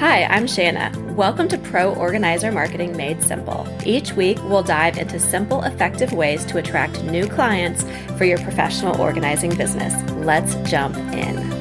Hi, I'm Shanna. Welcome to Pro Organizer Marketing Made Simple. Each week, we'll dive into simple, effective ways to attract new clients for your professional organizing business. Let's jump in.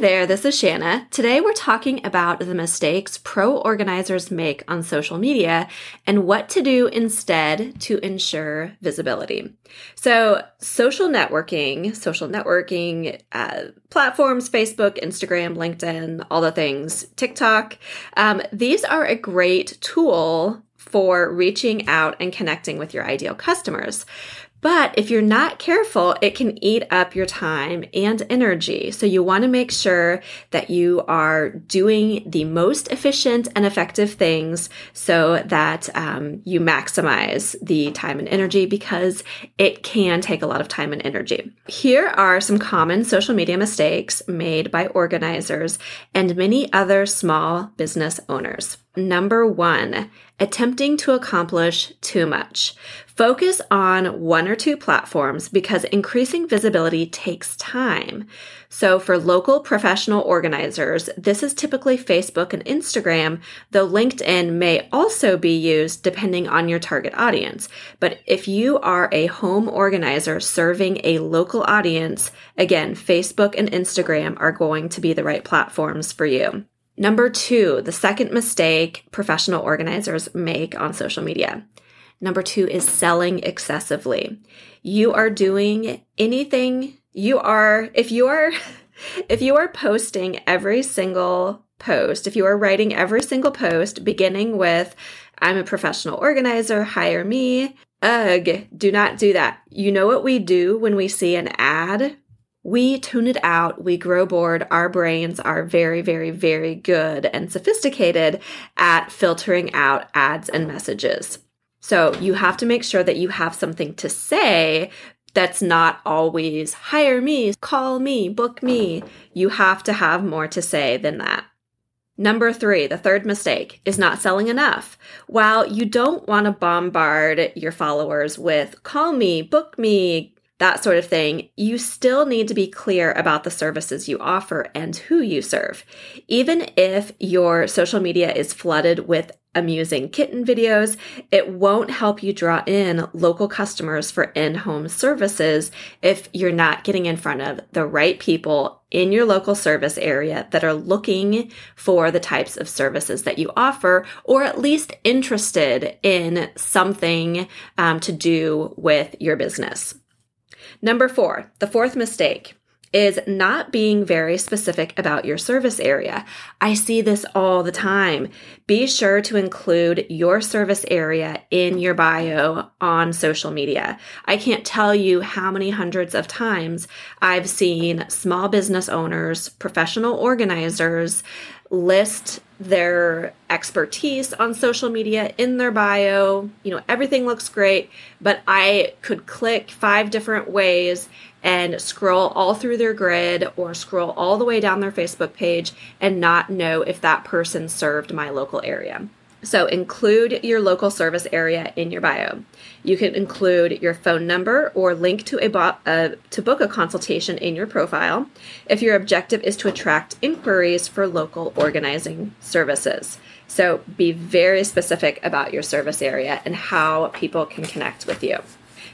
There, this is Shanna. Today we're talking about the mistakes pro organizers make on social media and what to do instead to ensure visibility. So, social networking, social networking uh, platforms, Facebook, Instagram, LinkedIn, all the things, TikTok, um, these are a great tool for reaching out and connecting with your ideal customers. But if you're not careful, it can eat up your time and energy. So you want to make sure that you are doing the most efficient and effective things so that um, you maximize the time and energy because it can take a lot of time and energy. Here are some common social media mistakes made by organizers and many other small business owners. Number one, attempting to accomplish too much. Focus on one or two platforms because increasing visibility takes time. So, for local professional organizers, this is typically Facebook and Instagram, though LinkedIn may also be used depending on your target audience. But if you are a home organizer serving a local audience, again, Facebook and Instagram are going to be the right platforms for you. Number two, the second mistake professional organizers make on social media Number two is selling excessively. You are doing anything you are, if you are, if you are posting every single post, if you are writing every single post beginning with, I'm a professional organizer, hire me, ugh, do not do that. You know what we do when we see an ad? We tune it out. We grow bored. Our brains are very, very, very good and sophisticated at filtering out ads and messages. So you have to make sure that you have something to say that's not always hire me, call me, book me. You have to have more to say than that. Number three, the third mistake is not selling enough. While you don't want to bombard your followers with call me, book me, that sort of thing, you still need to be clear about the services you offer and who you serve. Even if your social media is flooded with amusing kitten videos, it won't help you draw in local customers for in home services if you're not getting in front of the right people in your local service area that are looking for the types of services that you offer, or at least interested in something um, to do with your business. Number four, the fourth mistake is not being very specific about your service area. I see this all the time. Be sure to include your service area in your bio on social media. I can't tell you how many hundreds of times I've seen small business owners, professional organizers list their expertise on social media in their bio. You know, everything looks great, but I could click five different ways and scroll all through their grid or scroll all the way down their Facebook page and not know if that person served my local area. So include your local service area in your bio. You can include your phone number or link to a bo- uh, to book a consultation in your profile if your objective is to attract inquiries for local organizing services. So be very specific about your service area and how people can connect with you.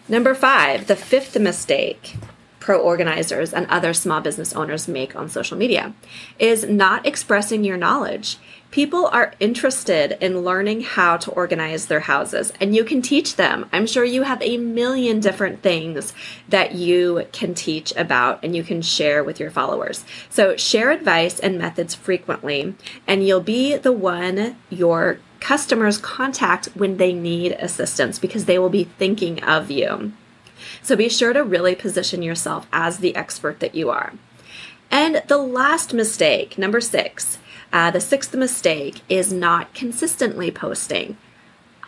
Number 5, the fifth mistake pro organizers and other small business owners make on social media is not expressing your knowledge. People are interested in learning how to organize their houses, and you can teach them. I'm sure you have a million different things that you can teach about and you can share with your followers. So, share advice and methods frequently, and you'll be the one your customers contact when they need assistance because they will be thinking of you. So be sure to really position yourself as the expert that you are. And the last mistake, number six, uh, the sixth mistake is not consistently posting.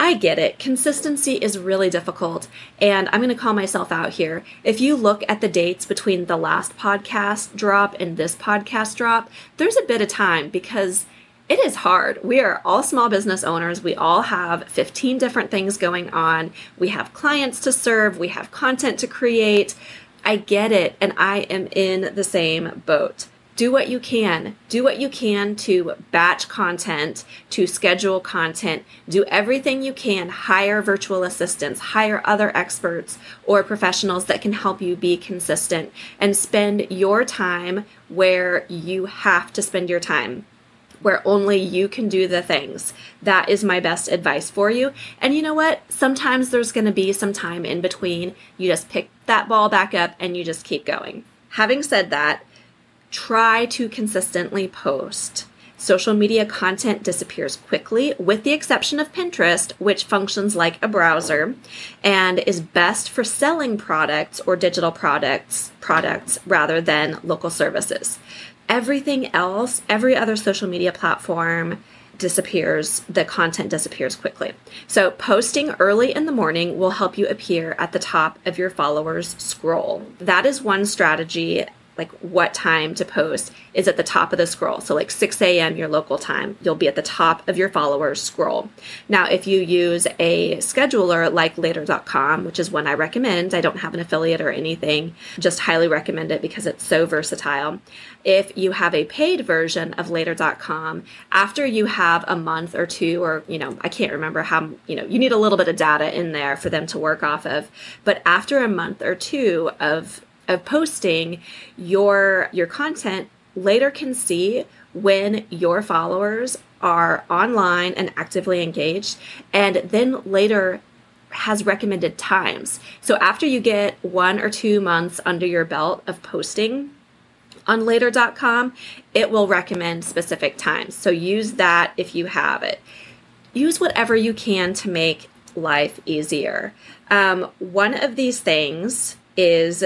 I get it. Consistency is really difficult, and I'm going to call myself out here. If you look at the dates between the last podcast drop and this podcast drop, there's a bit of time because it is hard. We are all small business owners. We all have 15 different things going on. We have clients to serve, we have content to create. I get it, and I am in the same boat. do what you can. Do what you can to batch content, to schedule content, do everything you can. Hire virtual assistants, hire other experts or professionals that can help you be consistent and spend your time where you have to spend your time where only you can do the things. That is my best advice for you. And you know what? Sometimes there's going to be some time in between. You just pick that ball back up and you just keep going. Having said that, try to consistently post. Social media content disappears quickly, with the exception of Pinterest, which functions like a browser and is best for selling products or digital products products rather than local services. Everything else, every other social media platform disappears, the content disappears quickly. So, posting early in the morning will help you appear at the top of your followers' scroll. That is one strategy like what time to post is at the top of the scroll. So, like 6 a.m., your local time, you'll be at the top of your followers' scroll. Now, if you use a scheduler like later.com, which is one I recommend, I don't have an affiliate or anything, just highly recommend it because it's so versatile. If you have a paid version of later.com, after you have a month or two, or, you know, I can't remember how, you know, you need a little bit of data in there for them to work off of. But after a month or two of of posting your your content later can see when your followers are online and actively engaged and then later has recommended times. So after you get 1 or 2 months under your belt of posting on later.com, it will recommend specific times. So use that if you have it. Use whatever you can to make life easier. Um, one of these things is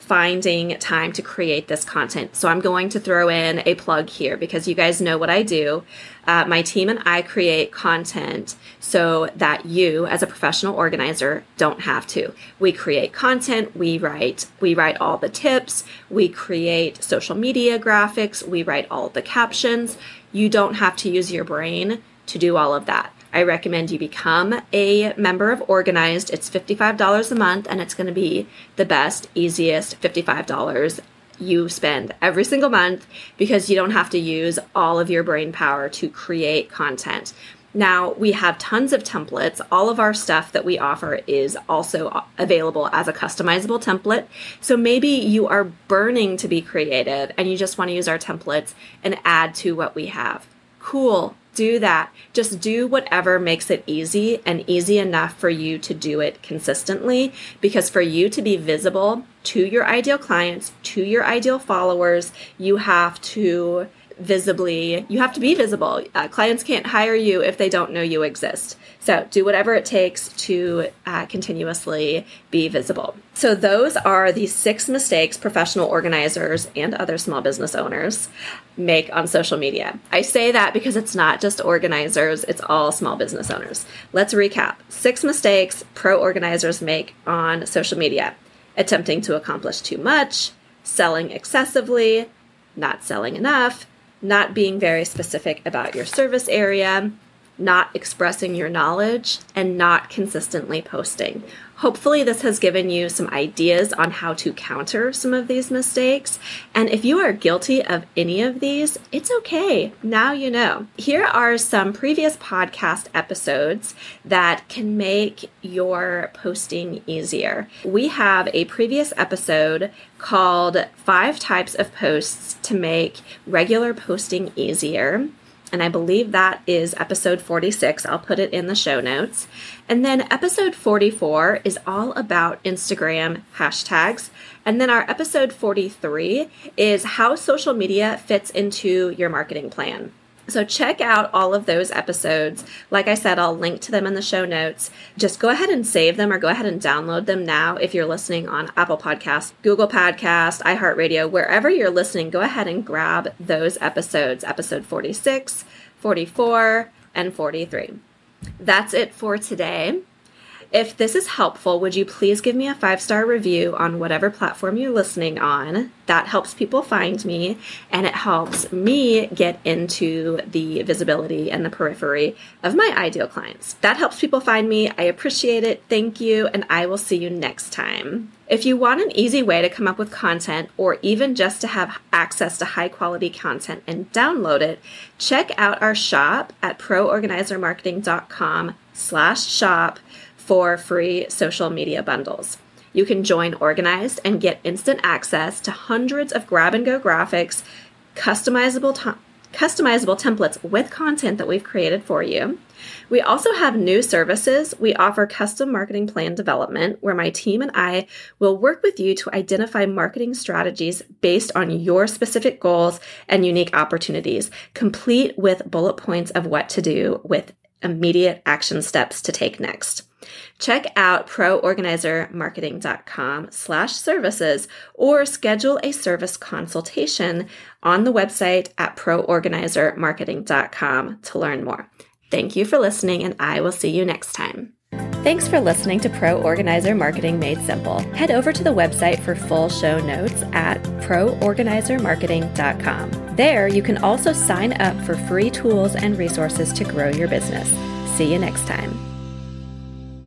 finding time to create this content. So I'm going to throw in a plug here because you guys know what I do. Uh, my team and I create content so that you, as a professional organizer, don't have to. We create content. We write. We write all the tips. We create social media graphics. We write all the captions. You don't have to use your brain to do all of that. I recommend you become a member of Organized. It's $55 a month and it's going to be the best, easiest $55 you spend every single month because you don't have to use all of your brain power to create content. Now, we have tons of templates. All of our stuff that we offer is also available as a customizable template. So maybe you are burning to be creative and you just want to use our templates and add to what we have. Cool do that. Just do whatever makes it easy and easy enough for you to do it consistently. Because for you to be visible to your ideal clients, to your ideal followers, you have to visibly, you have to be visible. Uh, clients can't hire you if they don't know you exist. So do whatever it takes to uh, continuously be visible. So those are the six mistakes professional organizers and other small business owners make on social media. I say that because it's not just organizers, it's all small business owners. Let's recap. Six mistakes pro organizers make on social media. Attempting to accomplish too much, selling excessively, not selling enough, not being very specific about your service area, not expressing your knowledge, and not consistently posting. Hopefully, this has given you some ideas on how to counter some of these mistakes. And if you are guilty of any of these, it's okay. Now you know. Here are some previous podcast episodes that can make your posting easier. We have a previous episode called Five Types of Posts to Make Regular Posting Easier and I believe that is episode 46. I'll put it in the show notes. And then episode 44 is all about Instagram hashtags. And then our episode 43 is how social media fits into your marketing plan. So check out all of those episodes. Like I said, I'll link to them in the show notes. Just go ahead and save them or go ahead and download them now if you're listening on Apple Podcast, Google Podcast, iHeartRadio, wherever you're listening, go ahead and grab those episodes, episode 46, 44, and 43. That's it for today. If this is helpful, would you please give me a five star review on whatever platform you're listening on? That helps people find me and it helps me get into the visibility and the periphery of my ideal clients. That helps people find me. I appreciate it. Thank you. And I will see you next time. If you want an easy way to come up with content or even just to have access to high quality content and download it, check out our shop at proorganizermarketing.com slash shop for free social media bundles. You can join Organized and get instant access to hundreds of grab and go graphics, customizable customizable templates with content that we've created for you. We also have new services. We offer custom marketing plan development, where my team and I will work with you to identify marketing strategies based on your specific goals and unique opportunities, complete with bullet points of what to do with immediate action steps to take next. Check out proorganizermarketing.com slash services or schedule a service consultation on the website at proorganizermarketing.com to learn more. Thank you for listening, and I will see you next time. Thanks for listening to Pro Organizer Marketing Made Simple. Head over to the website for full show notes at proorganizermarketing.com. There, you can also sign up for free tools and resources to grow your business. See you next time.